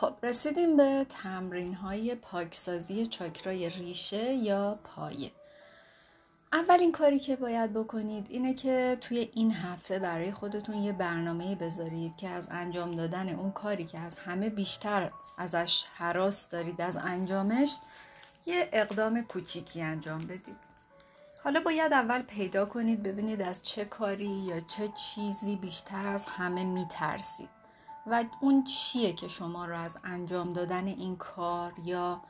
خب رسیدیم به تمرین های پاکسازی چاکرای ریشه یا پایه. اولین کاری که باید بکنید اینه که توی این هفته برای خودتون یه برنامه بذارید که از انجام دادن اون کاری که از همه بیشتر ازش حراس دارید از انجامش یه اقدام کوچیکی انجام بدید. حالا باید اول پیدا کنید ببینید از چه کاری یا چه چیزی بیشتر از همه میترسید. و اون چیه که شما رو از انجام دادن این کار یا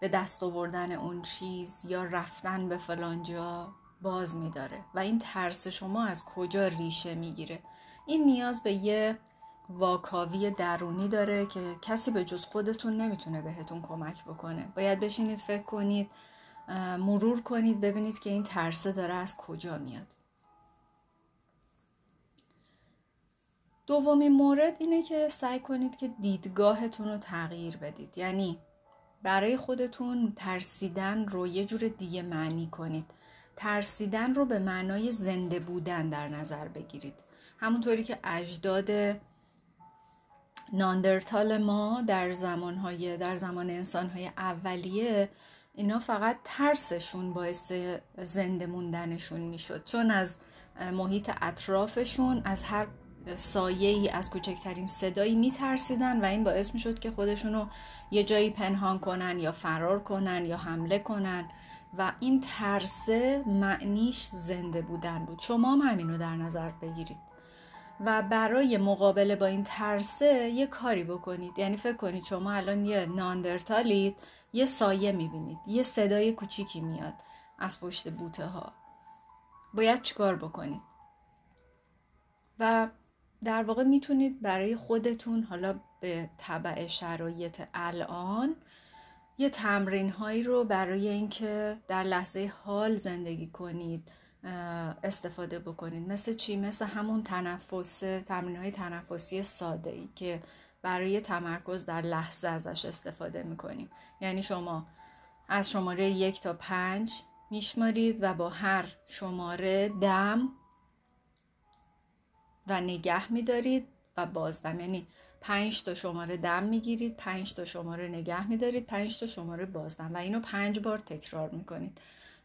به دست آوردن اون چیز یا رفتن به فلانجا باز میداره؟ و این ترس شما از کجا ریشه می‌گیره؟ این نیاز به یه واکاوی درونی داره که کسی به جز خودتون نمی‌تونه بهتون کمک بکنه. باید بشینید فکر کنید مرور کنید ببینید که این ترسه داره از کجا میاد. دومین مورد اینه که سعی کنید که دیدگاهتون رو تغییر بدید. یعنی برای خودتون ترسیدن رو یه جور دیگه معنی کنید. ترسیدن رو به معنای زنده بودن در نظر بگیرید. همونطوری که اجداد ناندرتال ما در زمانهای در زمان انسانهای اولیه اینا فقط ترسشون باعث زنده موندنشون می‌شد. چون از محیط اطرافشون از هر سایه ای از کوچکترین صدایی میترسیدن و این باعث می‌شد که خودشونو یه جایی پنهان کنن یا فرار کنن یا حمله کنن. و این ترسه معنیش زنده بودن بود. شما هم همینو در نظر بگیرید. و برای مقابله با این ترسه یه کاری بکنید. یعنی فکر کنید شما الان یه ناندرتالید یه سایه می‌بینید. یه صدای کوچیکی میاد از پشت بوته ها باید چیکار بکنید؟ و در واقع می‌تونید برای خودتون حالا به طبع شرایط الان یه تمرین هایی رو برای اینکه در لحظه حال زندگی کنید استفاده بکنید. مثل چی؟ مثل همون تنفس تمرین های تنفسی ساده ای که برای تمرکز در لحظه ازش استفاده می‌کنیم. یعنی شما از شماره یک تا پنج میشمارید و با هر شماره دم و نگه میدارید و بازدم. یعنی پنج تا شماره دم می‌گیرید پنج تا شماره نگه میدارید پنج تا شماره بازدم. و اینو پنج بار تکرار می‌کنید.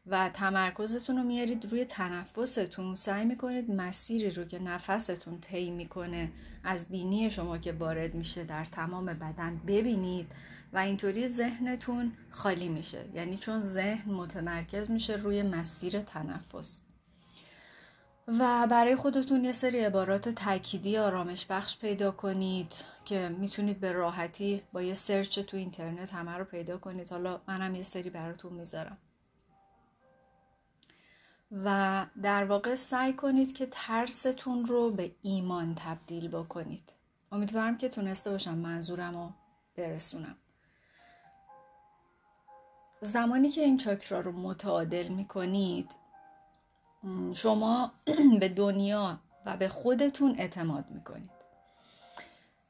و تمرکزتون رو میارید روی تنفستون. سعی می‌کنید مسیری رو که نفستون طی می‌کنه از بینی شما که وارد میشه در تمام بدن ببینید. و اینطوری ذهنتون خالی میشه. یعنی چون ذهن متمرکز میشه روی مسیر تنفس. و برای خودتون یه سری عبارات تأکیدی آرامش بخش پیدا کنید که می‌تونید به راحتی با یه سرچ تو اینترنت همه رو پیدا کنید. حالا منم یه سری براتون می‌ذارم. و در واقع سعی کنید که ترستون رو به ایمان تبدیل بکنید. امیدوارم که تونسته باشم منظورم رو برسونم. زمانی که این چاکرا رو متعادل می‌کنید شما به دنیا و به خودتون اعتماد می‌کنید.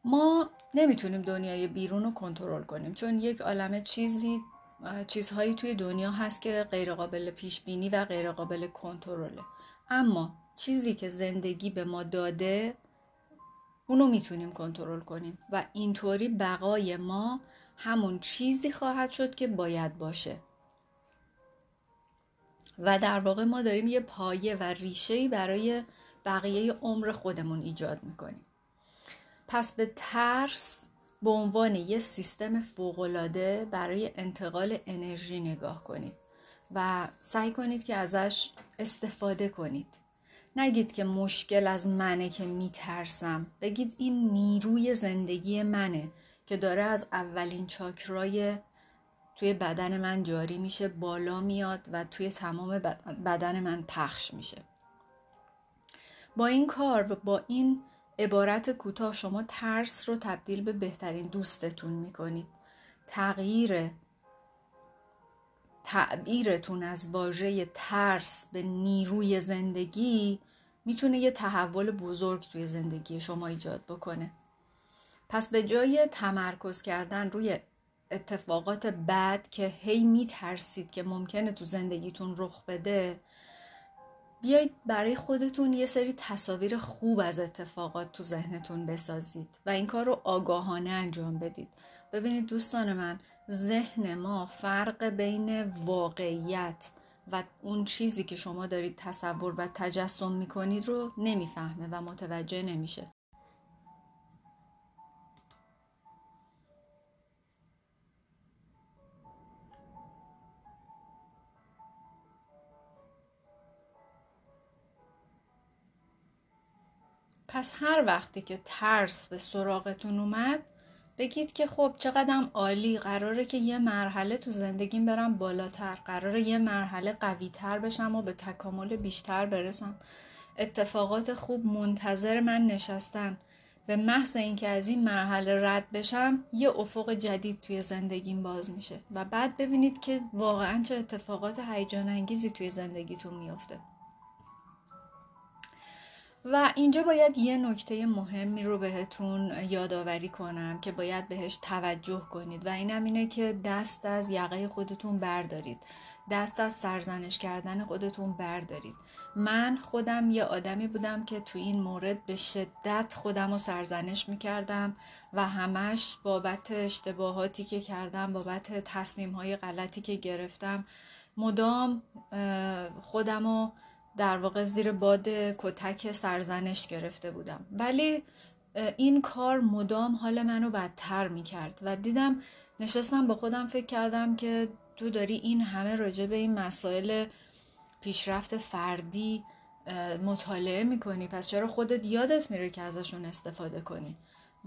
ما نمی‌تونیم دنیای بیرون رو کنترل کنیم چون یک عالمه چیزی چیزهایی توی دنیا هست که غیرقابل پیش بینی و غیرقابل کنترله. اما چیزی که زندگی به ما داده اونو می‌تونیم کنترل کنیم و اینطوری بقای ما همون چیزی خواهد شد که باید باشه. و در واقع ما داریم یه پایه و ریشه برای بقیه عمر خودمون ایجاد می‌کنیم. پس به ترس به عنوان یه سیستم فوقالعاده برای انتقال انرژی نگاه کنید و سعی کنید که ازش استفاده کنید. نگید که مشکل از منه که میترسم. بگید این نیروی زندگی منه که داره از اولین چاکرای توی بدن من جاری میشه بالا میاد و توی تمام بدن من پخش میشه. با این کار و با این عبارت کوتاه شما ترس رو تبدیل به بهترین دوستتون می‌کنید. تغییر تعبیرتون از واژه ترس به نیروی زندگی می‌تونه یه تحول بزرگ توی زندگی شما ایجاد بکنه. پس به جای تمرکز کردن روی اتفاقات بد که هی میترسید که ممکنه تو زندگیتون رخ بده بیایید برای خودتون یه سری تصاویر خوب از اتفاقات تو ذهنتون بسازید و این کار رو آگاهانه انجام بدید. ببینید دوستان من ذهن ما فرق بین واقعیت و اون چیزی که شما دارید تصور و تجسم می‌کنید رو نمی‌فهمه و متوجه نمیشه. پس هر وقتی که ترس به سراغتون اومد بگید که خب چقدر عالی قراره که یه مرحله تو زندگیم برم بالاتر قراره یه مرحله قوی تر بشم و به تکامل بیشتر برسم. اتفاقات خوب منتظر من نشستن. به محض اینکه از این مرحله رد بشم یه افق جدید توی زندگیم باز میشه. و بعد ببینید که واقعا چه اتفاقات هیجان انگیزی توی زندگیتون میفته و اینجا باید یه نکته مهمی رو بهتون یادآوری کنم که باید بهش توجه کنید و اینم اینه که دست از یقه خودتون بردارید. دست از سرزنش کردن خودتون بردارید. من خودم یه آدمی بودم که تو این مورد به شدت خودم رو سرزنش می‌کردم و همش بابت اشتباهاتی که کردم بابت تصمیم های غلطی که گرفتم مدام خودم رو در واقع زیر باد کتک سرزنش گرفته بودم. ولی این کار مدام حال منو بدتر می‌کرد و دیدم نشستم با خودم فکر کردم که تو داری این همه راجع به این مسائل پیشرفت فردی مطالعه می‌کنی. پس چرا خودت یادت میره که ازشون استفاده کنی؟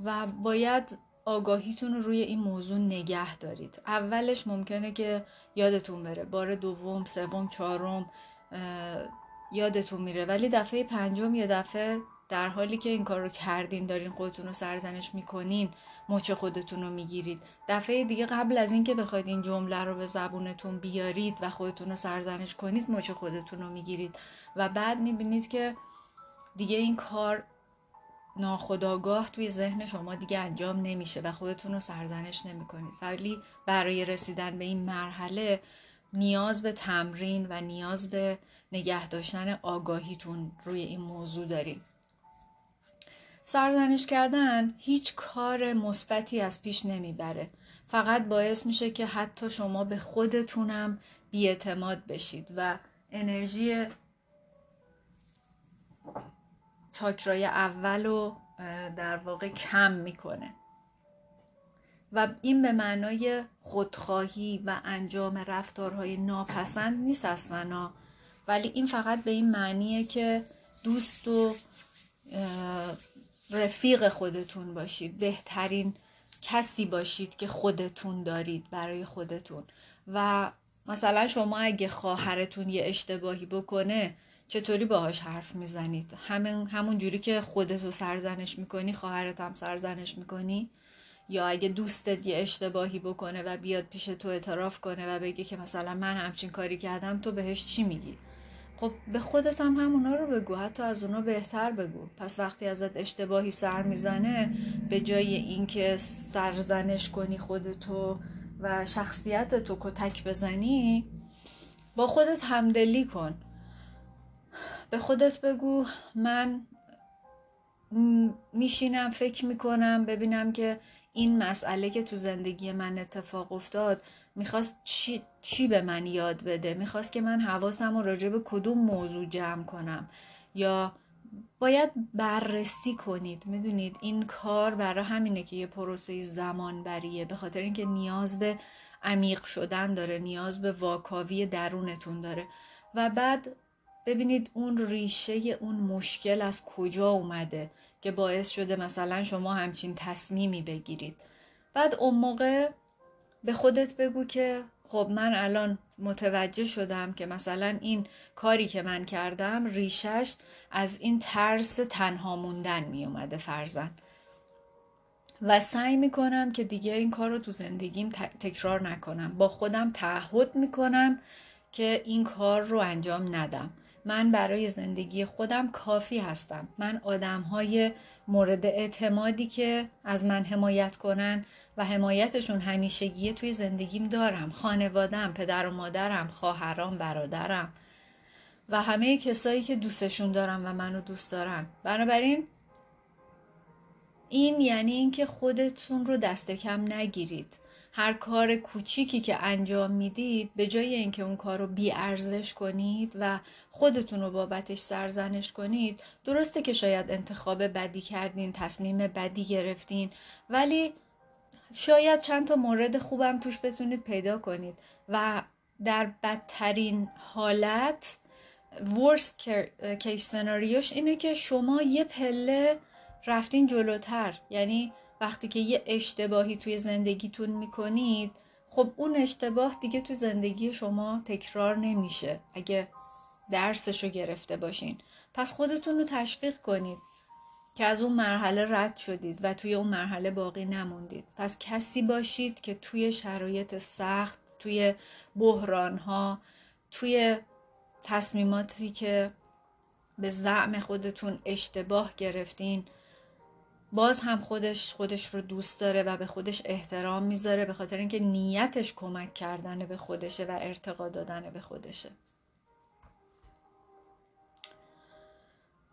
و باید آگاهیتون رو روی این موضوع نگه دارید. اولش ممکنه که یادتون بره. بار دوم سوم چهارم یادتون میره ولی دفعه پنجم یه دفعه در حالی که این کار رو کردین دارین خودتون رو سرزنش می‌کنین مچ خودتون رو می‌گیرید. دفعه دیگه قبل از اینکه بخواید این جمله رو به زبونتون بیارید و خودتون رو سرزنش کنید مچ خودتون رو می‌گیرید. و بعد می‌بینید که دیگه این کار ناخداگاه توی ذهن شما دیگه انجام نمیشه و خودتون رو سرزنش نمی‌کنید. ولی برای رسیدن به این مرحله نیاز به تمرین و نیاز به نگه داشتن آگاهیتون روی این موضوع داریم. سرزنش کردن هیچ کار مثبتی از پیش نمی‌بره. فقط باعث میشه که حتی شما به خودتونم بیاعتماد بشید و انرژی چاکرای اول رو در واقع کم می‌کنه. و این به معنای خودخواهی و انجام رفتارهای ناپسند نیست اصلا. ولی این فقط به این معنیه که دوست و رفیق خودتون باشید. بهترین کسی باشید که خودتون دارید برای خودتون. و مثلا شما اگه خواهرتون یه اشتباهی بکنه چطوری باهاش حرف می‌زنید؟ همون همون جوری که خودتو سرزنش می‌کنی خواهرت هم سرزنش می‌کنی؟ یا اگه دوستت یه اشتباهی بکنه و بیاد پیش تو اعتراف کنه و بگه که مثلا من همچین کاری کردم تو بهش چی میگی؟ خب به خودت هم همونا رو بگو حتی از اونا بهتر بگو. پس وقتی ازت اشتباهی سر می‌زنه به جای اینکه سرزنش کنی خودتو و شخصیت تو کتک بزنی با خودت همدلی کن. به خودت بگو من میشینم فکر می‌کنم ببینم که این مسئله که تو زندگی من اتفاق افتاد می‌خواست چی, چی به من یاد بده؟ می‌خواست که من حواسم رو راجع به کدوم موضوع جمع کنم؟ یا باید بررسی کنید؟ می‌دونید این کار برای همینه که یه پروسه زمان بریه. به خاطر اینکه نیاز به عمیق شدن داره نیاز به واکاوی درونتون داره. و بعد ببینید اون ریشه اون مشکل از کجا اومده که باعث شده مثلا شما همچین تصمیمی بگیرید. بعد اون موقع به خودت بگو که خب من الان متوجه شدم که مثلا این کاری که من کردم ریشش از این ترس تنها موندن می اومده فرزن. و سعی می‌کنم که دیگه این کار رو تو زندگیم تکرار نکنم. با خودم تعهد می‌کنم که این کار رو انجام ندم. من برای زندگی خودم کافی هستم. من آدم های مورد اعتمادی که از من حمایت کنن و حمایتشون همیشگیه توی زندگیم دارم. خانوادم پدر و مادرم خواهرام برادرم و همه کسایی که دوستشون دارم و منو دوست دارن. بنابراین این یعنی اینکه خودتون رو دست کم نگیرید. هر کار کوچیکی که انجام می‌دید به جای اینکه اون کار رو بیارزش کنید و خودتون رو بابتش سرزنش کنید درسته که شاید انتخاب بدی کردین تصمیم بدی گرفتین ولی شاید چند تا مورد خوبم توش بتونید پیدا کنید و در بدترین حالت ورست کیس سناریوش اینه که شما یه پله رفتین جلوتر. یعنی وقتی که یه اشتباهی توی زندگیتون می‌کنید خب اون اشتباه دیگه تو زندگی شما تکرار نمیشه. اگه درسشو گرفته باشین. پس خودتون رو تشویق کنید که از اون مرحله رد شدید و توی اون مرحله باقی نموندید. پس کسی باشید که توی شرایط سخت توی بحران ها توی تصمیماتی که به زعم خودتون اشتباه گرفتین باز هم خودش خودش رو دوست داره و به خودش احترام می‌ذاره به خاطر اینکه نیتش کمک کردن به خودشه و ارتقا دادن به خودشه.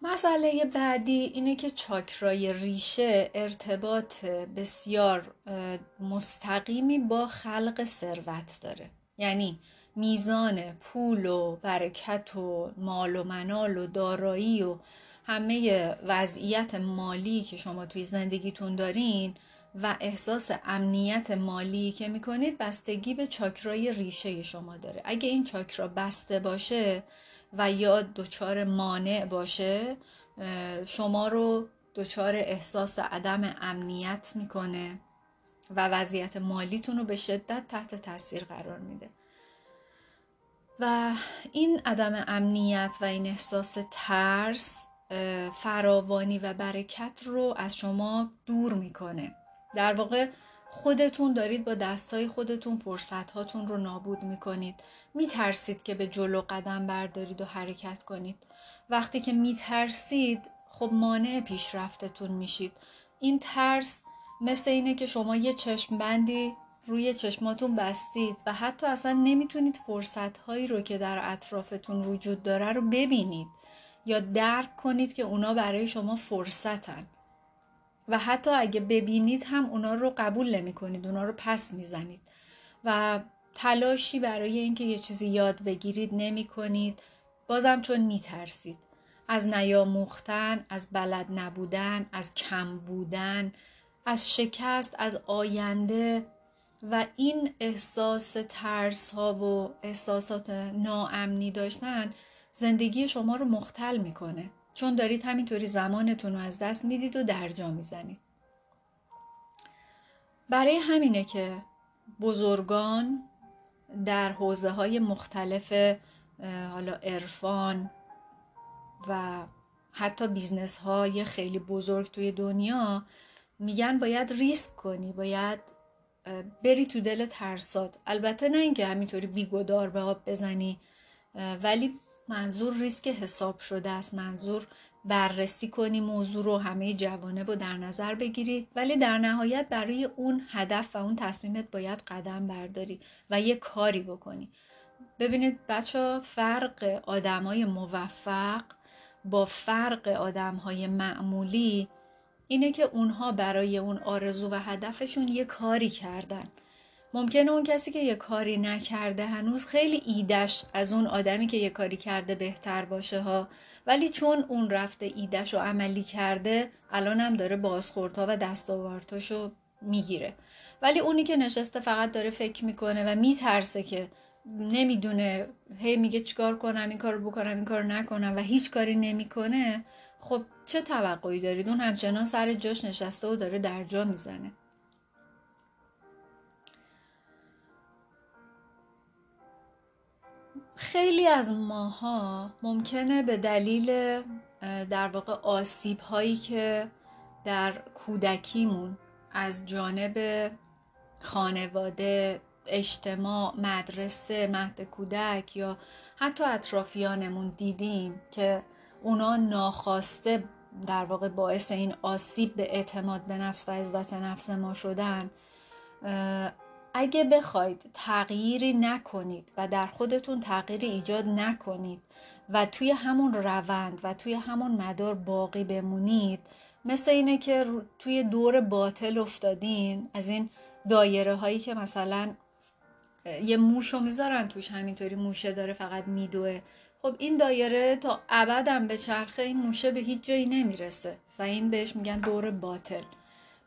مسئله بعدی اینه که چاکرای ریشه ارتباط بسیار مستقیمی با خلق ثروت داره. یعنی میزان پول و برکت و مال و منال و دارایی و همه وضعیت مالی که شما توی زندگیتون دارین و احساس امنیت مالی که می‌کنید بستگی به چاکرای ریشه شما داره. اگه این چاکرا بسته باشه و یا دچار مانع باشه شما رو دچار احساس عدم امنیت می‌کنه و وضعیت مالیتون رو به شدت تحت تاثیر قرار میده. و این عدم امنیت و این احساس ترس فراوانی و برکت رو از شما دور می‌کنه. در واقع خودتون دارید با دستای خودتون فرصت هاتون رو نابود می‌کنید. میترسید که به جلو قدم بردارید و حرکت کنید. وقتی که میترسید خب مانع پیشرفتتون میشید. این ترس مثل اینه که شما یه چشم بندی روی چشماتون بستید و حتی اصلا نمی‌تونید فرصت هایی رو که در اطرافتون وجود داره رو ببینید. یا درک کنید که اونا برای شما فرصتن. و حتی اگه ببینید هم اونا رو قبول نمی کنید اونا رو پس می‌زنید. و تلاشی برای اینکه یه چیزی یاد بگیرید نمی کنید بازم چون می ترسید از نیاموختن از بلد نبودن از کم بودن از شکست از آینده و این احساس ترس ها و احساسات ناامنی داشتن زندگی شما رو مختل می‌کنه. چون دارید همینطوری زمانتون رو از دست می‌دید و درجا می‌زنید. برای همینه که بزرگان در حوزه های مختلف حالا عرفان و حتی business های خیلی بزرگ توی دنیا میگن باید ریسک کنی باید بری تو دل ترسات. البته نه اینکه همینطوری بی‌گدار به آب بزنی ولی منظور ریسک حساب شده است. منظور بررسی کنی موضوع رو همه جوانبه رو در نظر بگیری ولی در نهایت برای اون هدف و اون تصمیمت باید قدم برداری و یه کاری بکنی. ببینید بچه فرق آدمای موفق با فرق آدمهای معمولی اینه که اونها برای اون آرزو و هدفشون یه کاری کردن. ممکنه اون کسی که یه کاری نکرده هنوز خیلی ایدش از اون آدمی که یه کاری کرده بهتر باشه ها. ولی چون اون رفته ایدش رو عملی کرده الان هم داره بازخوردها و دستاوردهاشو می‌گیره. ولی اونی که نشسته فقط داره فکر می‌کنه و میترسه که نمی‌دونه هی میگه چیکار کنم این کارو بکنم این کارو نکنم و هیچ کاری نمی‌کنه خب چه توقعی دارید؟ اون همچنان سر جاش نشسته و داره در جا می‌زنه. خیلی از ماها ممکنه به دلیل در واقع آسیب هایی که در کودکیمون از جانب خانواده اجتماع مدرسه مهد کودک یا حتی اطرافیانمون دیدیم که اونا ناخواسته در واقع باعث این آسیب به اعتماد به نفس و عزت نفس ما شدن اگه بخواید تغییری نکنید و در خودتون تغییری ایجاد نکنید و توی همون روند و توی همون مدار باقی بمونید مثل اینه که توی دور باطل افتادین از این دایره هایی که مثلا یه موشو می‌ذارن توش همینطوری موشه داره فقط میدوه. خب این دایره تا ابدم به چرخه این موشه به هیچ جایی نمی‌رسه و این بهش میگن دور باطل.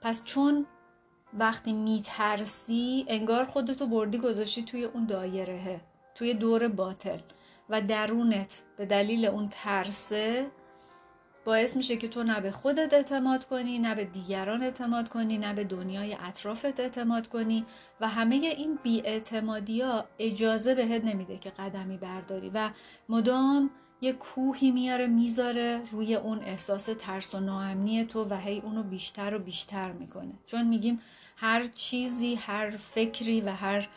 پس چون وقتی میترسی انگار خودتو بردی گذاشتی توی اون دایرهه توی دور باطل. و درونت به دلیل اون ترسه باعث میشه که تو نه به خودت اعتماد کنی نه به دیگران اعتماد کنی نه به دنیای اطرافت اعتماد کنی. و همه این بیاعتمادی ها اجازه بهت نمیده که قدمی برداری. و مدام یه کوهی میاره می‌ذاره روی اون احساس ترس و ناامنی تو و هی اونو بیشتر و بیشتر می‌کنه. چون میگیم هر چیزی هر فکری و هر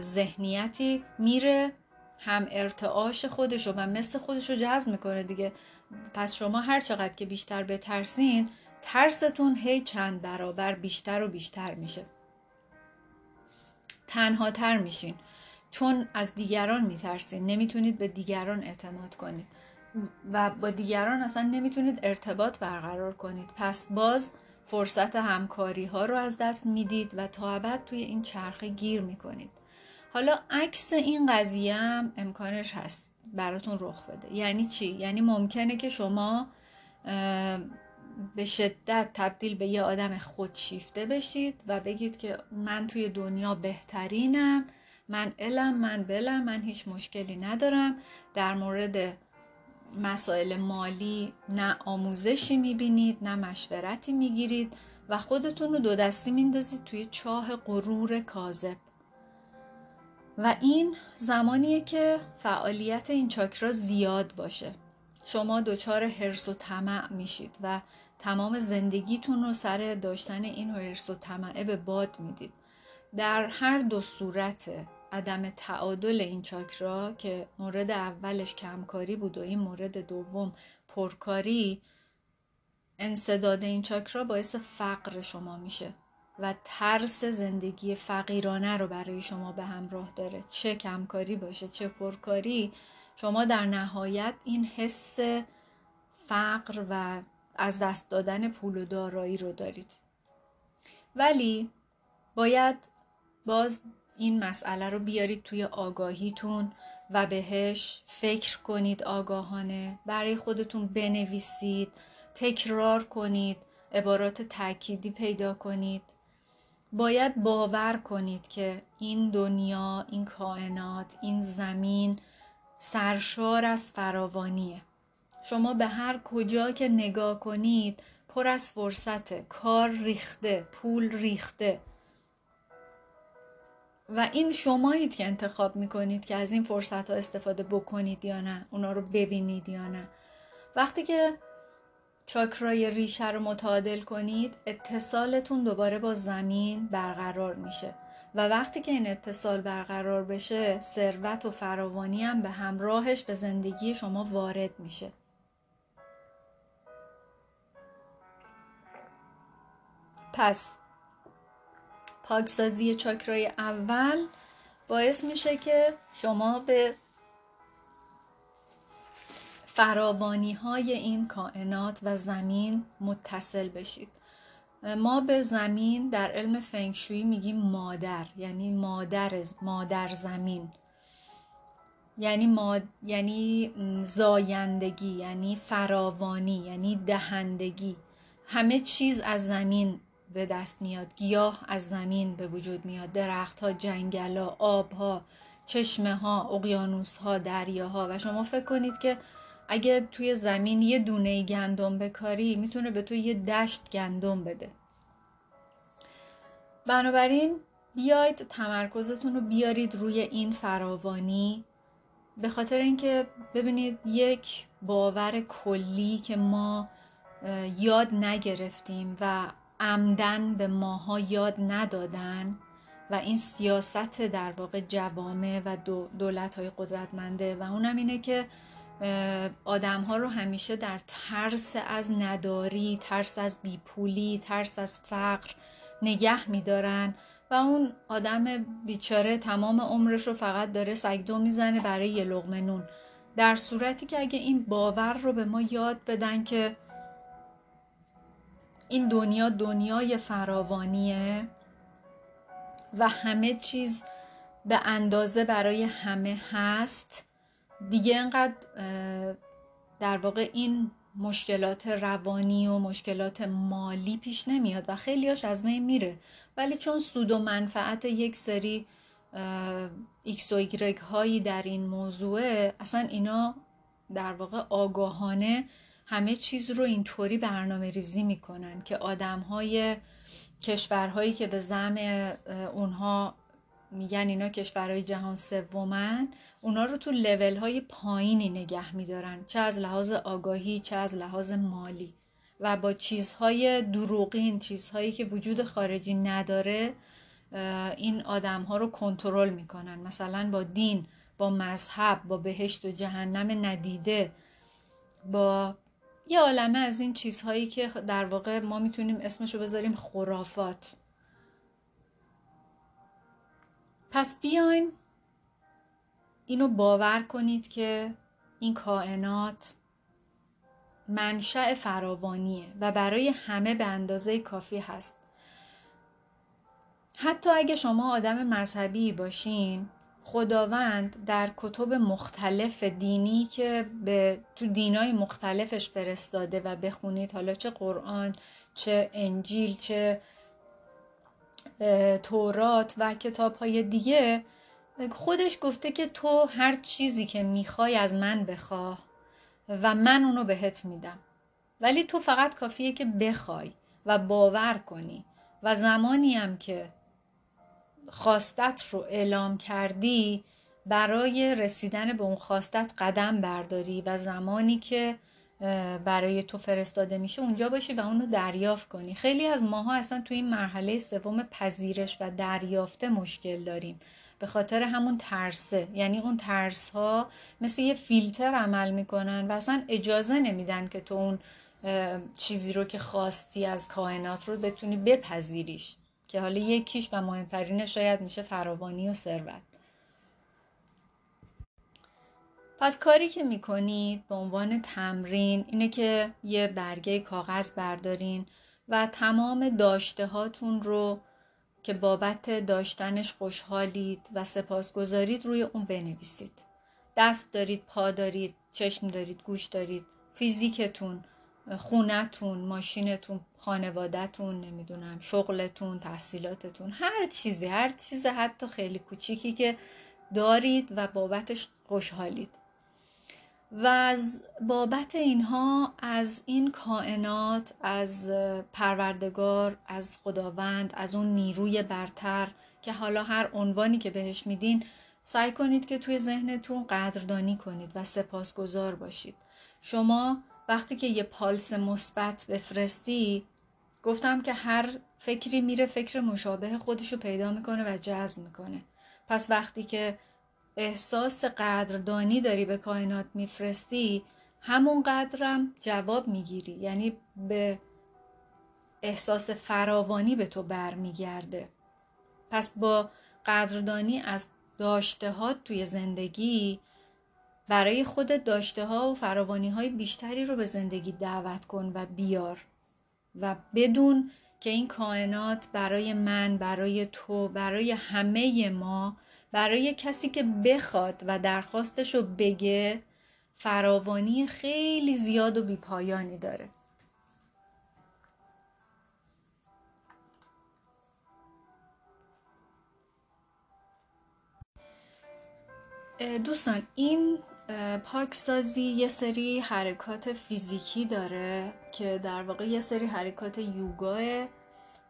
ذهنیتی میره هم ارتعاش خودشو و مثل خودشو جذب می‌کنه دیگه. پس شما هر چقدر که بیشتر بترسین ترستون هی چند برابر بیشتر و بیشتر میشه. تنها تر میشین. چون از دیگران میترسین. نمی‌تونید به دیگران اعتماد کنید. و با دیگران اصلا نمی‌تونید ارتباط برقرار کنید. پس باز فرصت همکاری ها رو از دست می‌دید و تا ابد توی این چرخه گیر می‌کنید. حالا عکس این قضیه هم امکانش هست براتون رخ بده. یعنی چی؟ یعنی ممکنه که شما به شدت تبدیل به یه آدم خودشیفته بشید و بگید که من توی دنیا بهترینم من علم من بلم من هیچ مشکلی ندارم. در مورد مسائل مالی نه آموزشی می‌بینید نه مشورتی می‌گیرید و خودتون رو دو دستی میندازید توی چاه غرور کاذب. و این زمانیه که فعالیت این چاکرا زیاد باشه. شما دچار حرس و طمع میشید و تمام زندگیتون رو سر داشتن این حرس و طمعه به باد می‌دید. در هر دو صورت عدم تعادل این چاکرا که مورد اولش کمکاری بود و این مورد دوم پرکاری انصداد این چاکرا باعث فقر شما میشه و ترس زندگی فقیرانه رو برای شما به همراه داره. چه کمکاری باشه چه پرکاری شما در نهایت این حس فقر و از دست دادن پول و دارایی رو دارید. ولی باید باز این مسئله رو بیارید توی آگاهیتون و بهش فکر کنید آگاهانه. برای خودتون بنویسید تکرار کنید عبارات تأکیدی پیدا کنید. باید باور کنید که این دنیا این کائنات این زمین سرشار از فراوانیه. شما به هر کجا که نگاه کنید پر از فرصته. کار ریخته پول ریخته. و این شمایید که انتخاب می‌کنید که از این فرصت ها استفاده بکنید یا نه اونا رو ببینید یا نه. وقتی که چاکرای ریشه رو متعادل کنید اتصالتون دوباره با زمین برقرار میشه و وقتی که این اتصال برقرار بشه ثروت و فراوانی هم به همراهش به زندگی شما وارد میشه. پس پاکسازی چاکرای اول باعث میشه که شما به فراوانی های این کائنات و زمین متصل بشید. ما به زمین در علم فنگشویی میگیم مادر یعنی مادر مادر زمین. یعنی ما... یعنی زایندگی یعنی فراوانی یعنی دهندگی. همه چیز از زمین به دست میاد. گیاه از زمین به وجود میاد. درخت ها جنگل ها آب ها چشمه ها اقیانوس ها دریاها. و شما فکر کنید که اگه توی زمین یه دونه گندم بکاری می‌تونه به تو یه دشت گندم بده. بنابراین بیاید تمرکزتون رو بیارید روی این فراوانی. به خاطر اینکه ببینید یک باور کلی که ما یاد نگرفتیم و عمدن به ماها یاد ندادن و این سیاست در واقع جوامع و دولت های قدرتمنده و اونم اینه که آدم ها رو همیشه در ترس از نداری، ترس از بیپولی، ترس از فقر نگه میدارن و اون آدم بیچاره تمام عمرش رو فقط داره سگدو می‌زنه برای یه لغمه نون. در صورتی که اگه این باور رو به ما یاد بدن که این دنیا دنیای فراوانیه و همه چیز به اندازه برای همه هست. دیگه انقدر در واقع این مشکلات روانی و مشکلات مالی پیش نمیاد و خیلیاش از بین میره. ولی چون سود و منفعت یک سری ایکس و هایی در این موضوع اصلا اینا در واقع آگاهانه همه چیز رو اینطوری برنامه ریزی می‌کنن که آدم های کشورهایی که به زعم اونها میگن اینا کشورهای جهان سومن اونا رو تو لول های پایینی نگه میدارن چه از لحاظ آگاهی چه از لحاظ مالی. و با چیزهای دروغین چیزهایی که وجود خارجی نداره این آدم ها رو کنترل می‌کنن. مثلا با دین با مذهب با بهشت و جهنم ندیده با یه عالمه از این چیزهایی که در واقع ما می‌تونیم اسمشو بذاریم خرافات. پس بیاین اینو باور کنید که این کائنات منشأ فراوانیه و برای همه به اندازه کافی هست. حتی اگه شما آدم مذهبی باشین خداوند در کتب مختلف دینی که به تو دینای مختلفش فرستاده و بخونید حالا چه قرآن چه انجیل چه تورات و کتاب های دیگه خودش گفته که تو هر چیزی که می‌خوای از من بخواه و من اونو بهت میدم. ولی تو فقط کافیه که بخوای و باور کنی. و زمانی هم که خواستت رو اعلام کردی برای رسیدن به اون خواستت قدم برداری و زمانی که برای تو فرستاده میشه اونجا باشی و اونو دریافت کنی. خیلی از ماها اصلا تو این مرحله سوم پذیرش و دریافته مشکل داریم. به خاطر همون ترسه. یعنی اون ترس ها مثل یه فیلتر عمل می‌کنن و اصلا اجازه نمیدن که تو اون چیزی رو که خواستی از کائنات رو بتونی بپذیریش. که حالا یکیش و مهمترینش شاید میشه فراوانی و ثروت. پس کاری که می‌کنید به عنوان تمرین اینه که یه برگه کاغذ بردارین و تمام داشته هاتون رو که بابت داشتنش خوشحالید و سپاسگزارید روی اون بنویسید. دست دارید پا دارید چشم دارید گوش دارید فیزیکتون خونتون ماشینتون خانوادهتون نمی‌دونم شغلتون تحصیلاتتون هر چیزی هر چیز حتی خیلی کوچیکی که دارید و بابتش خوشحالید. و از بابت اینها از این کائنات از پروردگار از خداوند از اون نیروی برتر که حالا هر عنوانی که بهش میدین سعی کنید که توی ذهنتون قدردانی کنید و سپاسگزار باشید. شما وقتی که یه پالس مثبت بفرستی گفتم که هر فکری میره فکر مشابه خودش رو پیدا می‌کنه و جذب می‌کنه. پس وقتی که احساس قدردانی داری به کائنات میفرستی همون قدرم جواب می‌گیری. یعنی به احساس فراوانی به تو برمیگرده. پس با قدردانی از داشته توی زندگی برای خودت داشته ها و فراوانی های بیشتری رو به زندگی دعوت کن و بیار و بدون که این کائنات برای من برای تو برای همه ما برای کسی که بخواد و درخواستش رو بگه فراوانی خیلی زیاد و بیپایانی داره. دوستان این پاکسازی یه سری حرکات فیزیکی داره که در واقع یه سری حرکات یوگاه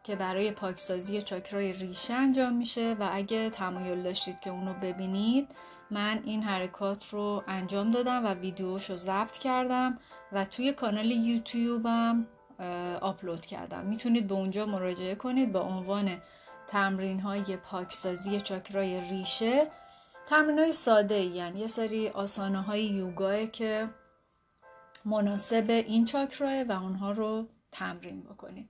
که برای پاکسازی چاکرای ریشه انجام میشه و اگه تمایل داشتید که اونو ببینید من این حرکات رو انجام دادم و ویدیوش رو ضبط کردم و توی کانال یوتیوبم آپلود کردم. می‌تونید به اونجا مراجعه کنید با عنوان تمرین های پاکسازی چاکرای ریشه. تمرین های ساده یعنی یه سری آسانه های یوگاه که مناسب این چاکراه و اونها رو تمرین بکنید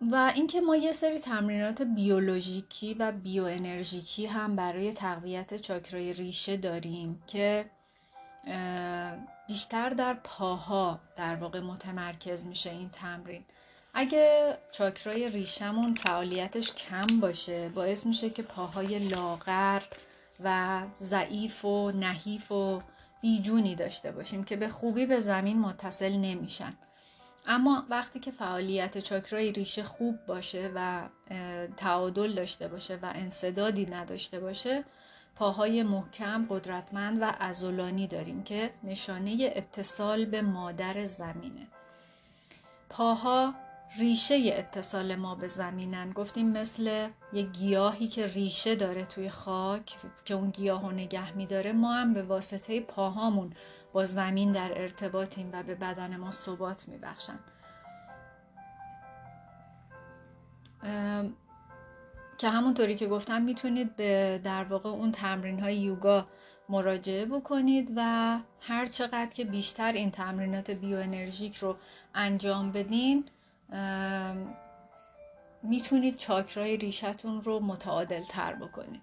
و اینکه ما یه سری تمرینات بیولوژیکی و بیو انرژیکی هم برای تقویت چاکرای ریشه داریم که بیشتر در پاها در واقع متمرکز میشه این تمرین. اگه چاکرای ریشمون فعالیتش کم باشه باعث میشه که پاهای لاغر و ضعیف و نحیف و بیجونی داشته باشیم که به خوبی به زمین متصل نمیشن. اما وقتی که فعالیت چاکرای ریشه خوب باشه و تعادل داشته باشه و انصدادی نداشته باشه پاهای محکم قدرتمند و ازولانی داریم که نشانه اتصال به مادر زمینه. پاها ریشه اتصال ما به زمینن. گفتیم مثل یه گیاهی که ریشه داره توی خاک که اون گیاه رو نگه میداره ما هم به واسطه پاهامون با زمین در ارتباطیم و به بدن ما ثبات میبخشن. که همونطوری که گفتم می‌تونید به در واقع اون تمرین های یوگا مراجعه بکنید و هر چقدر که بیشتر این تمرینات بیو انرژیک رو انجام بدین می‌تونید چاکرای ریشتون رو متعادل تر بکنید.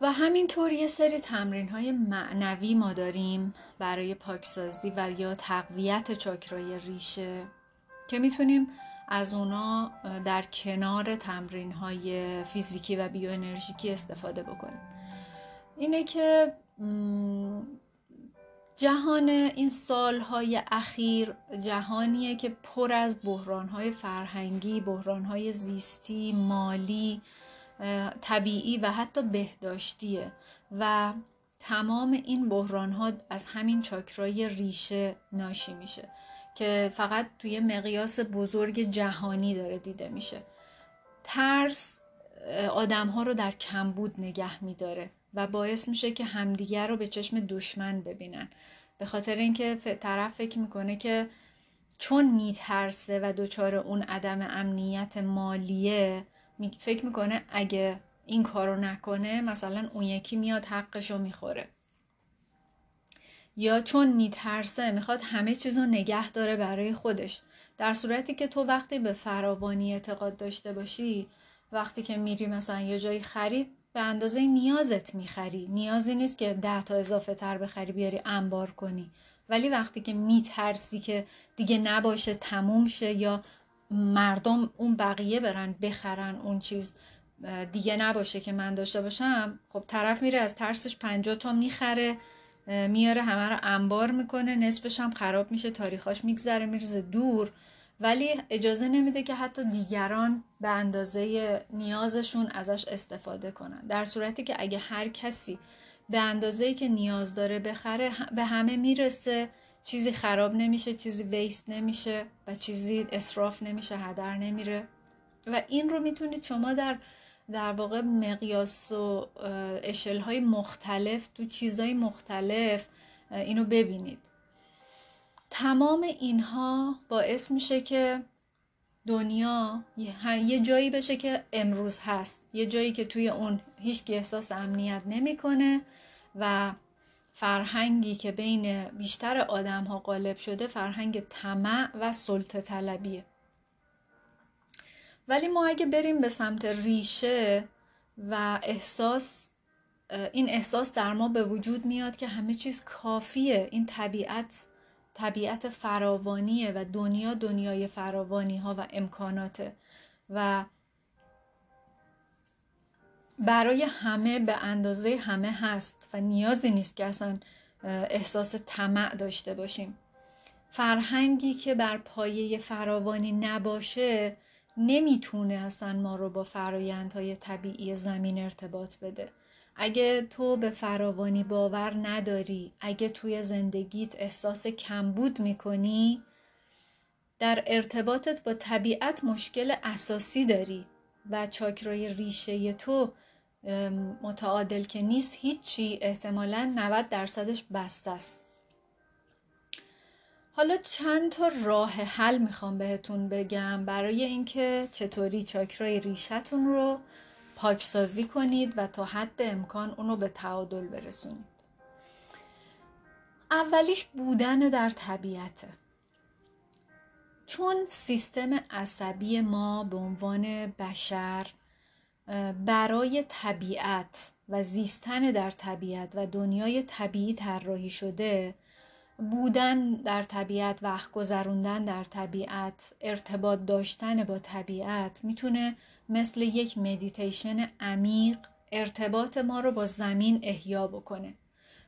و همینطور یه سری تمرین های معنوی ما داریم برای پاکسازی و یا تقویت چاکرای ریشه که می‌تونیم از اونا در کنار تمرین های فیزیکی و بیو استفاده بکنیم. اینه که جهان این سالهای اخیر جهانیه که پر از بحرانهای فرهنگی، بحرانهای زیستی، مالی، طبیعی و حتی بهداشتیه و تمام این بحرانها از همین چاکرای ریشه ناشی میشه که فقط توی مقیاس بزرگ جهانی داره دیده میشه. ترس آدم ها رو در کمبود نگه میداره. و باعث میشه که همدیگر رو به چشم دشمن ببینن. به خاطر اینکه طرف فکر می‌کنه که چون میترسه و دچار اون عدم امنیت مالیه فکر می‌کنه اگه این کارو نکنه مثلا اون یکی میاد حقش رو می‌خوره. یا چون میترسه می‌خواد همه چیز رو نگه داره برای خودش. در صورتی که تو وقتی به فراوانی اعتقاد داشته باشی وقتی که میری مثلا یه جایی خرید به اندازه نیازت می‌خری. نیازی نیست که ده تا اضافه تر بخری بیاری انبار کنی. ولی وقتی که میترسی که دیگه نباشه تموم شه یا مردم اون بقیه برن بخرن اون چیز دیگه نباشه که من داشته باشم خب طرف میره از ترسش پنجاه تا می‌خره میاره همه رو انبار می‌کنه نصفش هم خراب میشه تاریخاش میگذره میرزه دور. ولی اجازه نمیده که حتی دیگران به اندازه نیازشون ازش استفاده کنن. در صورتی که اگه هر کسی به اندازه که نیاز داره بخره به همه می‌رسه چیزی خراب نمیشه چیزی ویست نمیشه و چیزی اصراف نمیشه هدر نمیره. و این رو می‌تونید شما در در واقع مقیاس و اشل های مختلف تو چیزهای مختلف اینو ببینید. تمام اینها باعث میشه که دنیا یه جایی بشه که امروز هست. یه جایی که توی اون هیچ احساس امنیت نمی‌کنه و فرهنگی که بین بیشتر آدم ها غالب شده فرهنگ طمع و سلطه طلبیه. ولی ما اگه بریم به سمت ریشه و احساس این احساس در ما به وجود میاد که همه چیز کافیه. این طبیعت طبیعت فراوانیه و دنیا دنیای فراوانی ها و امکاناته. و برای همه به اندازه همه هست و نیازی نیست که اصلا احساس طمع داشته باشیم. فرهنگی که بر پایه فراوانی نباشه نمی‌تونه اصلا ما رو با فرایندهای طبیعی زمین ارتباط بده. اگه تو به فراوانی باور نداری اگه توی زندگیت احساس کمبود می‌کنی در ارتباطت با طبیعت مشکل اساسی داری و چاکرای ریشه تو متعادل که نیست هیچی احتمالا 90 درصدش بسته است. حالا چند تا راه حل می‌خوام بهتون بگم برای اینکه چطوری چاکرای ریشتون رو پاکسازی کنید و تا حد امکان اونو به تعادل برسونید. اولیش بودن در طبیعته چون سیستم عصبی ما به عنوان بشر برای طبیعت و زیستن در طبیعت و دنیای طبیعی طراحی شده بودن در طبیعت وقت گذروندن در طبیعت ارتباط داشتن با طبیعت می‌تونه مثل یک مدیتیشن عمیق ارتباط ما رو با زمین احیا بکنه.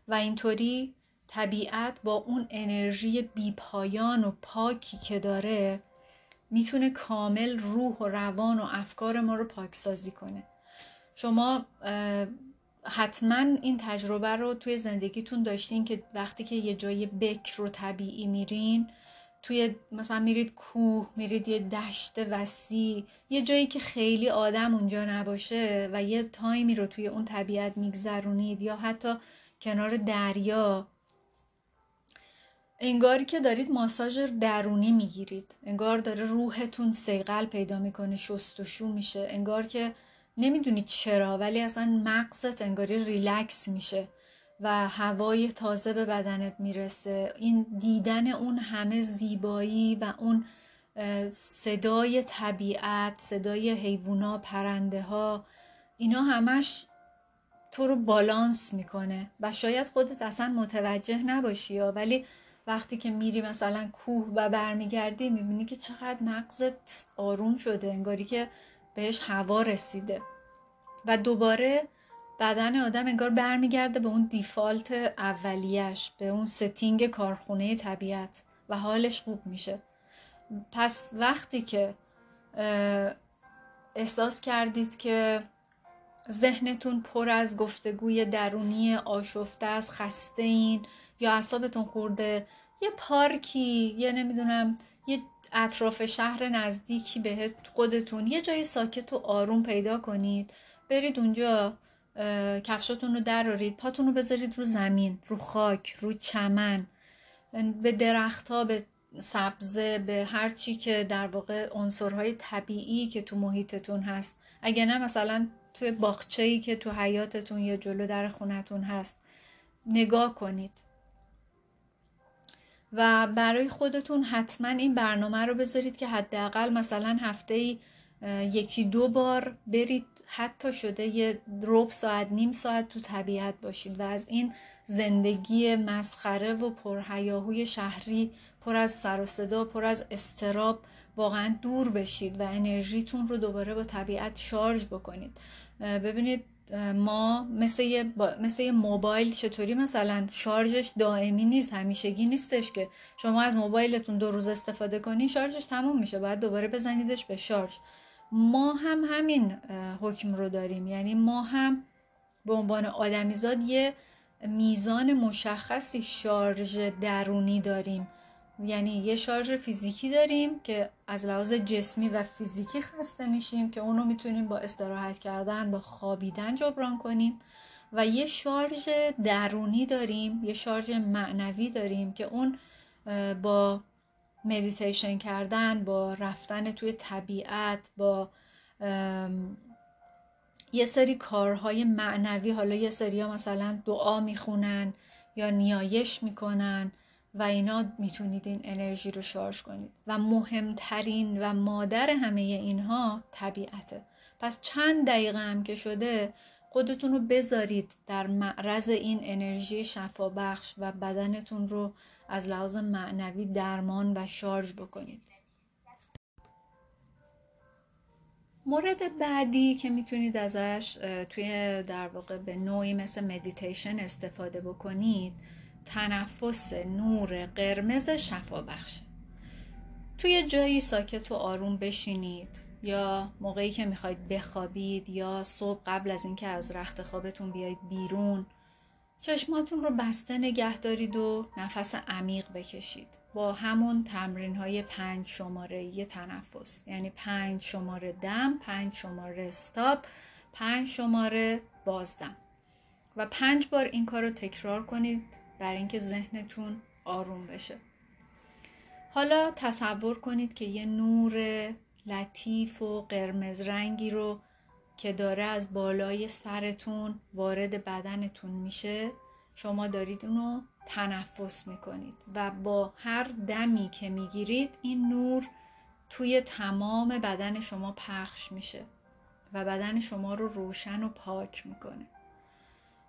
و اینطوری طبیعت با اون انرژی بیپایان و پاکی که داره می‌تونه کامل روح و روان و افکار ما رو پاکسازی کنه. شما حتما این تجربه رو توی زندگیتون داشتین که وقتی که یه جای بکر رو طبیعی میرین توی مثلا میرید کوه میرید یه دشت وسیع یه جایی که خیلی آدم اونجا نباشه و یه تایمی رو توی اون طبیعت میگذرونید یا حتی کنار دریا. انگاری که دارید ماساژ درونی می‌گیرید. انگار داره روحتون سیقل پیدا می‌کنه شستشو میشه. انگار که نمی‌دونید چرا ولی اصلا مغزت انگاری ریلکس میشه. و هوای تازه به بدنت می‌رسه. این دیدن اون همه زیبایی و اون صدای طبیعت صدای حیوونا پرنده ها اینا همش تو رو بالانس می‌کنه. و شاید خودت اصلا متوجه نباشی ولی وقتی که میری مثلا کوه و برمیگردی می‌بینی که چقدر مغزت آروم شده انگاری که بهش هوا رسیده. و دوباره بدن آدم انگار برمیگرده به اون دیفالت اولیش به اون ستینگ کارخونه طبیعت و حالش خوب میشه. پس وقتی که احساس کردید که ذهنتون پر از گفتگوی درونی آشفته از خسته این یا اعصابتون خورده یه پارکی یه نمی‌دونم یه اطراف شهر نزدیکی به خودتون یه جای ساکت و آروم پیدا کنید. برید اونجا کفشاتون رو درارید پاتون رو بذارید رو زمین رو خاک رو چمن به درختها به سبزه به هر چی که در واقع عنصرهای طبیعی که تو محیطتون هست. اگه نه مثلا توی باغچه‌ای که تو حیاتتون یا جلو در خونتون هست نگاه کنید. و برای خودتون حتما این برنامه رو بذارید که حداقل مثلا هفته یکی دو بار برید حتی شده یه روب ساعت نیم ساعت تو طبیعت باشید و از این زندگی مسخره و پرهیاهوی شهری پر از سر و صدا پر از استراب واقعا دور بشید و انرژیتون رو دوباره با طبیعت شارژ بکنید. ببینید ما مثل یه, مثل یه موبایل چطوری مثلا شارژش دائمی نیست همیشگی نیستش که شما از موبایلتون دو روز استفاده کنی شارژش تموم میشه باید دوباره بزنیدش به شارژ. ما هم همین حکم رو داریم. یعنی ما هم به عنوان آدمیزاد یه میزان مشخصی شارژ درونی داریم. یعنی یه شارژ فیزیکی داریم که از لحاظ جسمی و فیزیکی خسته میشیم که اونو می‌تونیم با استراحت کردن با خوابیدن جبران کنیم. و یه شارژ درونی داریم یه شارژ معنوی داریم که اون با مدیتیشن کردن با رفتن توی طبیعت با یه سری کارهای معنوی حالا یه سری ها مثلا دعا می‌خونن یا نیایش می‌کنن و اینا می‌تونید این انرژی رو شارژ کنید. و مهمترین و مادر همه اینها طبیعته. پس چند دقیقه هم که شده خودتون رو بذارید در معرض این انرژی شفابخش و بدنتون رو از لحاظ معنوی درمان و شارژ بکنید. مورد بعدی که می‌تونید ازش توی در واقع به نوعی مثل مدیتیشن استفاده بکنید تنفس نور قرمز شفا بخشه توی جایی ساکت و آروم بشینید یا موقعی که می‌خواید بخوابید یا صبح قبل از اینکه از رخت خوابتون بیاید بیرون چشماتون رو بسته نگه دارید و نفس عمیق بکشید. با همون تمرین های پنج شماره یه تنفس. یعنی پنج شماره دم پنج شماره stop پنج شماره بازدم. و پنج بار این کار رو تکرار کنید برای اینکه ذهنتون آروم بشه. حالا تصور کنید که یه نور لطیف و قرمز رنگی رو که داره از بالای سرتون وارد بدنتون میشه شما دارید اونو تنفس می‌کنید و با هر دمی که می‌گیرید این نور توی تمام بدن شما پخش میشه و بدن شما رو روشن و پاک می‌کنه.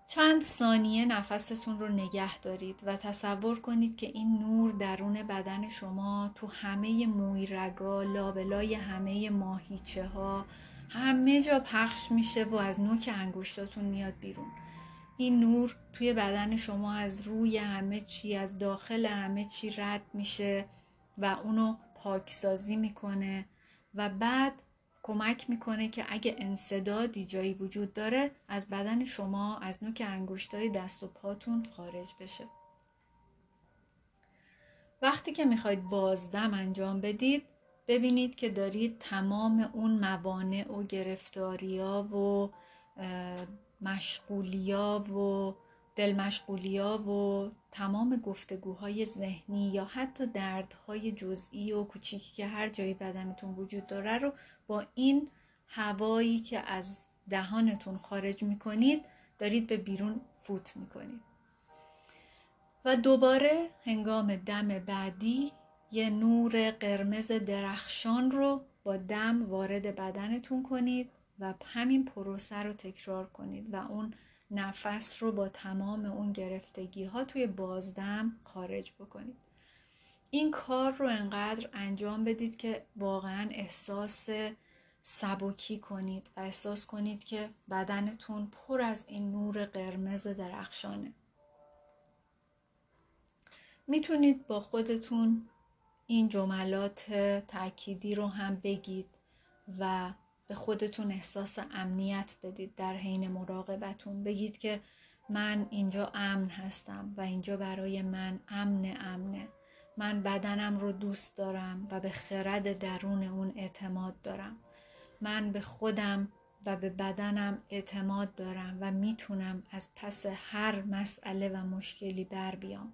چند ثانیه نفستون رو نگه دارید و تصور کنید که این نور درون بدن شما تو همه مویرگا لابلای همه ماهیچه ها همه جا پخش میشه و از نوک انگشتاتون میاد بیرون. این نور توی بدن شما از روی همه چی از داخل همه چی رد میشه و اونو پاکسازی می‌کنه و بعد کمک می‌کنه که اگه انصدادی جایی وجود داره از بدن شما از نوک انگشتای دست و پاتون خارج بشه. وقتی که می‌خواید بازدم انجام بدید ببینید که دارید تمام اون موانع و گرفتاریا و مشغولیا و دل مشغولیا و تمام گفتگوهای ذهنی یا حتی دردهای جزئی و کوچیکی که هر جایی بدنتون وجود داره رو با این هوایی که از دهانتون خارج می‌کنید دارید به بیرون فوت می‌کنید. و دوباره هنگام دم بعدی یه نور قرمز درخشان رو با دم وارد بدنتون کنید و همین پروسه رو تکرار کنید و اون نفس رو با تمام اون گرفتگی ها توی بازدم خارج بکنید. این کار رو انقدر انجام بدید که واقعا احساس سبکی کنید و احساس کنید که بدنتون پر از این نور قرمز درخشانه. می‌تونید با خودتون این جملات تأکیدی رو هم بگید و به خودتون احساس امنیت بدید در حین مراقبتون. بگید که من اینجا امن هستم و اینجا برای من امن امنه. من بدنم رو دوست دارم و به خرد درون اون اعتماد دارم. من به خودم و به بدنم اعتماد دارم و می‌تونم از پس هر مسئله و مشکلی بر بیام.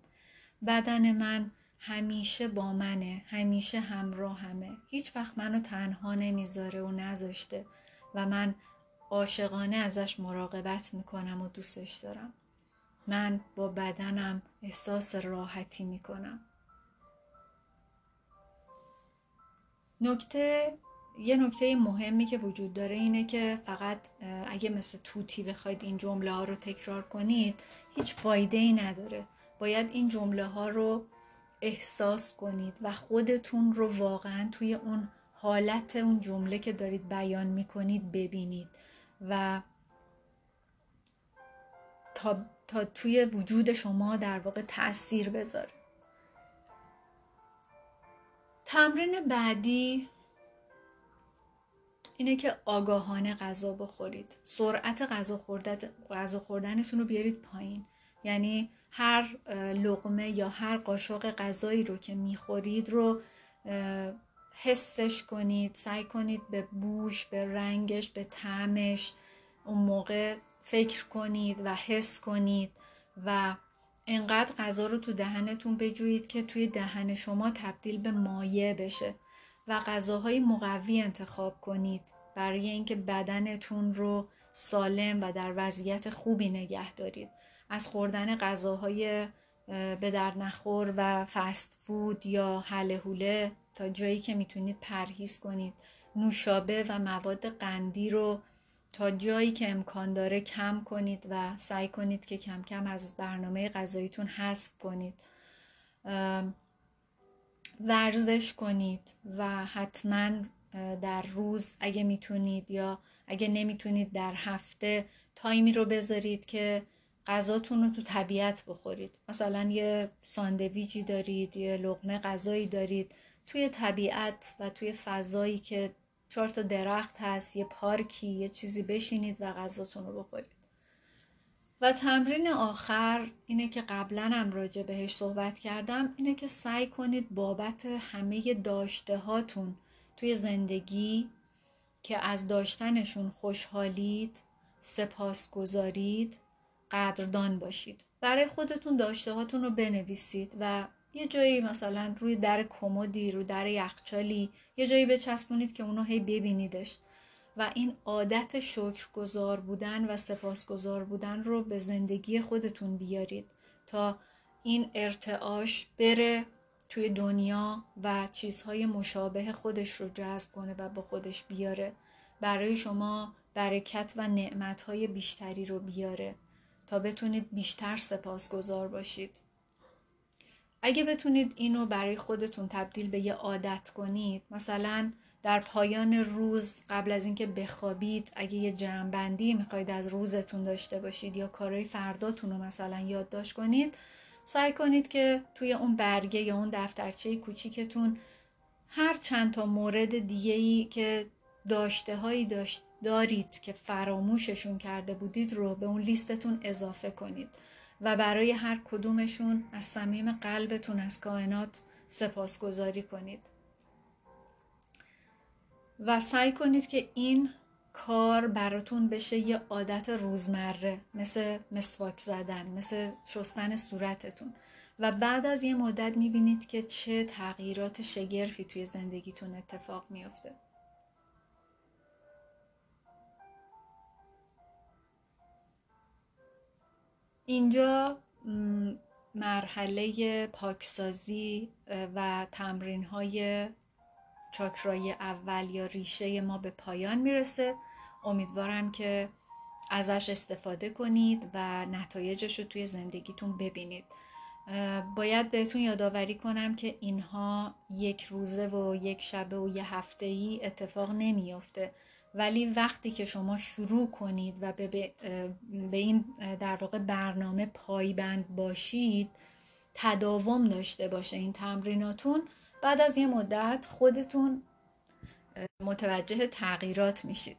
بدن من همیشه با منه همیشه همراه همه هیچ وقت منو تنها نمی‌ذاره و نذاشته و من عاشقانه ازش مراقبت می‌کنم و دوستش دارم. من با بدنم احساس راحتی می‌کنم. نکته یه نکته مهمی که وجود داره اینه که فقط اگه مثل توتی بخواید این جمله ها رو تکرار کنید هیچ فایده ای نداره. باید این جمله ها رو احساس کنید و خودتون رو واقعا توی اون حالت اون جمله که دارید بیان می‌کنید ببینید و تا, تا توی وجود شما در واقع تاثیر بذاره. تمرین بعدی اینه که آگاهانه غذا بخورید. سرعت غذا, غذا خوردنتون رو بیارید پایین. یعنی هر لقمه یا هر قاشق غذایی رو که می‌خورید رو حسش کنید سعی کنید به بوش به رنگش به طعمش اون موقع فکر کنید و حس کنید و انقدر غذا رو تو دهنتون بجویید که توی دهن شما تبدیل به مایع بشه و غذاهای مقوی انتخاب کنید برای اینکه بدنتون رو سالم و در وضعیت خوبی نگه دارید. از خوردن غذاهای به در نخور و فست فود یا حله تا جایی که می‌تونید پرهیز کنید. نوشابه و مواد قندی رو تا جایی که امکان داره کم کنید و سعی کنید که کم کم از برنامه غذاییتون حذف کنید. ورزش کنید و حتما در روز اگه می‌تونید یا اگه نمی‌تونید در هفته تایمی رو بذارید که غذاتون رو تو طبیعت بخورید. مثلا یه ساندویجی دارید یه لغمه غذایی دارید. توی طبیعت و توی فضایی که چهار تا درخت هست یه پارکی یه چیزی بشینید و غذاتون رو بخورید. و تمرین آخر اینه که قبلا هم راجع بهش صحبت کردم اینه که سعی کنید بابت همه داشته هاتون توی زندگی که از داشتنشون خوشحالید سپاس گذارید قدردان باشید. برای خودتون داشته هاتون رو بنویسید و یه جایی مثلا روی در کمدی رو در یخچالی یه جایی بچسبونید که اونو هی ببینیدش. و این عادت شکرگزار بودن و سپاسگزار بودن رو به زندگی خودتون بیارید تا این ارتعاش بره توی دنیا و چیزهای مشابه خودش رو جذب کنه و با خودش بیاره. برای شما برکت و نعمتهای بیشتری رو بیاره. تا بتونید بیشتر سپاسگزار باشید. اگه بتونید اینو برای خودتون تبدیل به یه عادت کنید مثلا در پایان روز قبل از اینکه بخوابید اگه یه جمعبندی می‌خواید از روزتون داشته باشید یا کارهای فرداتون رو مثلا یادداشت کنید سعی کنید که توی اون برگه یا اون دفترچه کوچیکتون هر چند تا مورد دیگه ای که داشته هایی داشت دارید که فراموششون کرده بودید رو به اون لیستتون اضافه کنید و برای هر کدومشون از صمیم قلبتون از کائنات سپاسگزاری کنید. و سعی کنید که این کار براتون بشه یه عادت روزمره مثل مسواک زدن مثل شستن صورتتون. و بعد از یه مدت می‌بینید که چه تغییرات شگرفی توی زندگیتون اتفاق میافته. اینجا مرحله پاکسازی و تمرین های چاکرای اول یا ریشه ما به پایان می‌رسه. امیدوارم که ازش استفاده کنید و نتایجش رو توی زندگیتون ببینید. باید بهتون یادآوری کنم که اینها یک روزه و یک شبه و یه هفته ای اتفاق نمیافته. ولی وقتی که شما شروع کنید و به, به این در واقع برنامه پایبند باشید تداوم داشته باشه این تمریناتون. بعد از یه مدت خودتون متوجه تغییرات میشید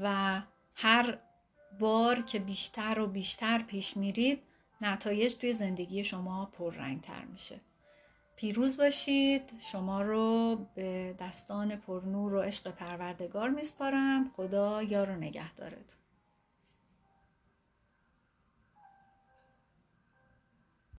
و هر بار که بیشتر و بیشتر پیش میرید نتایج توی زندگی شما پررنگتر میشه. پیروز باشید. شما رو به دستان پرنور و عشق پروردگار میسپارم. خدا یار و نگهدارتون.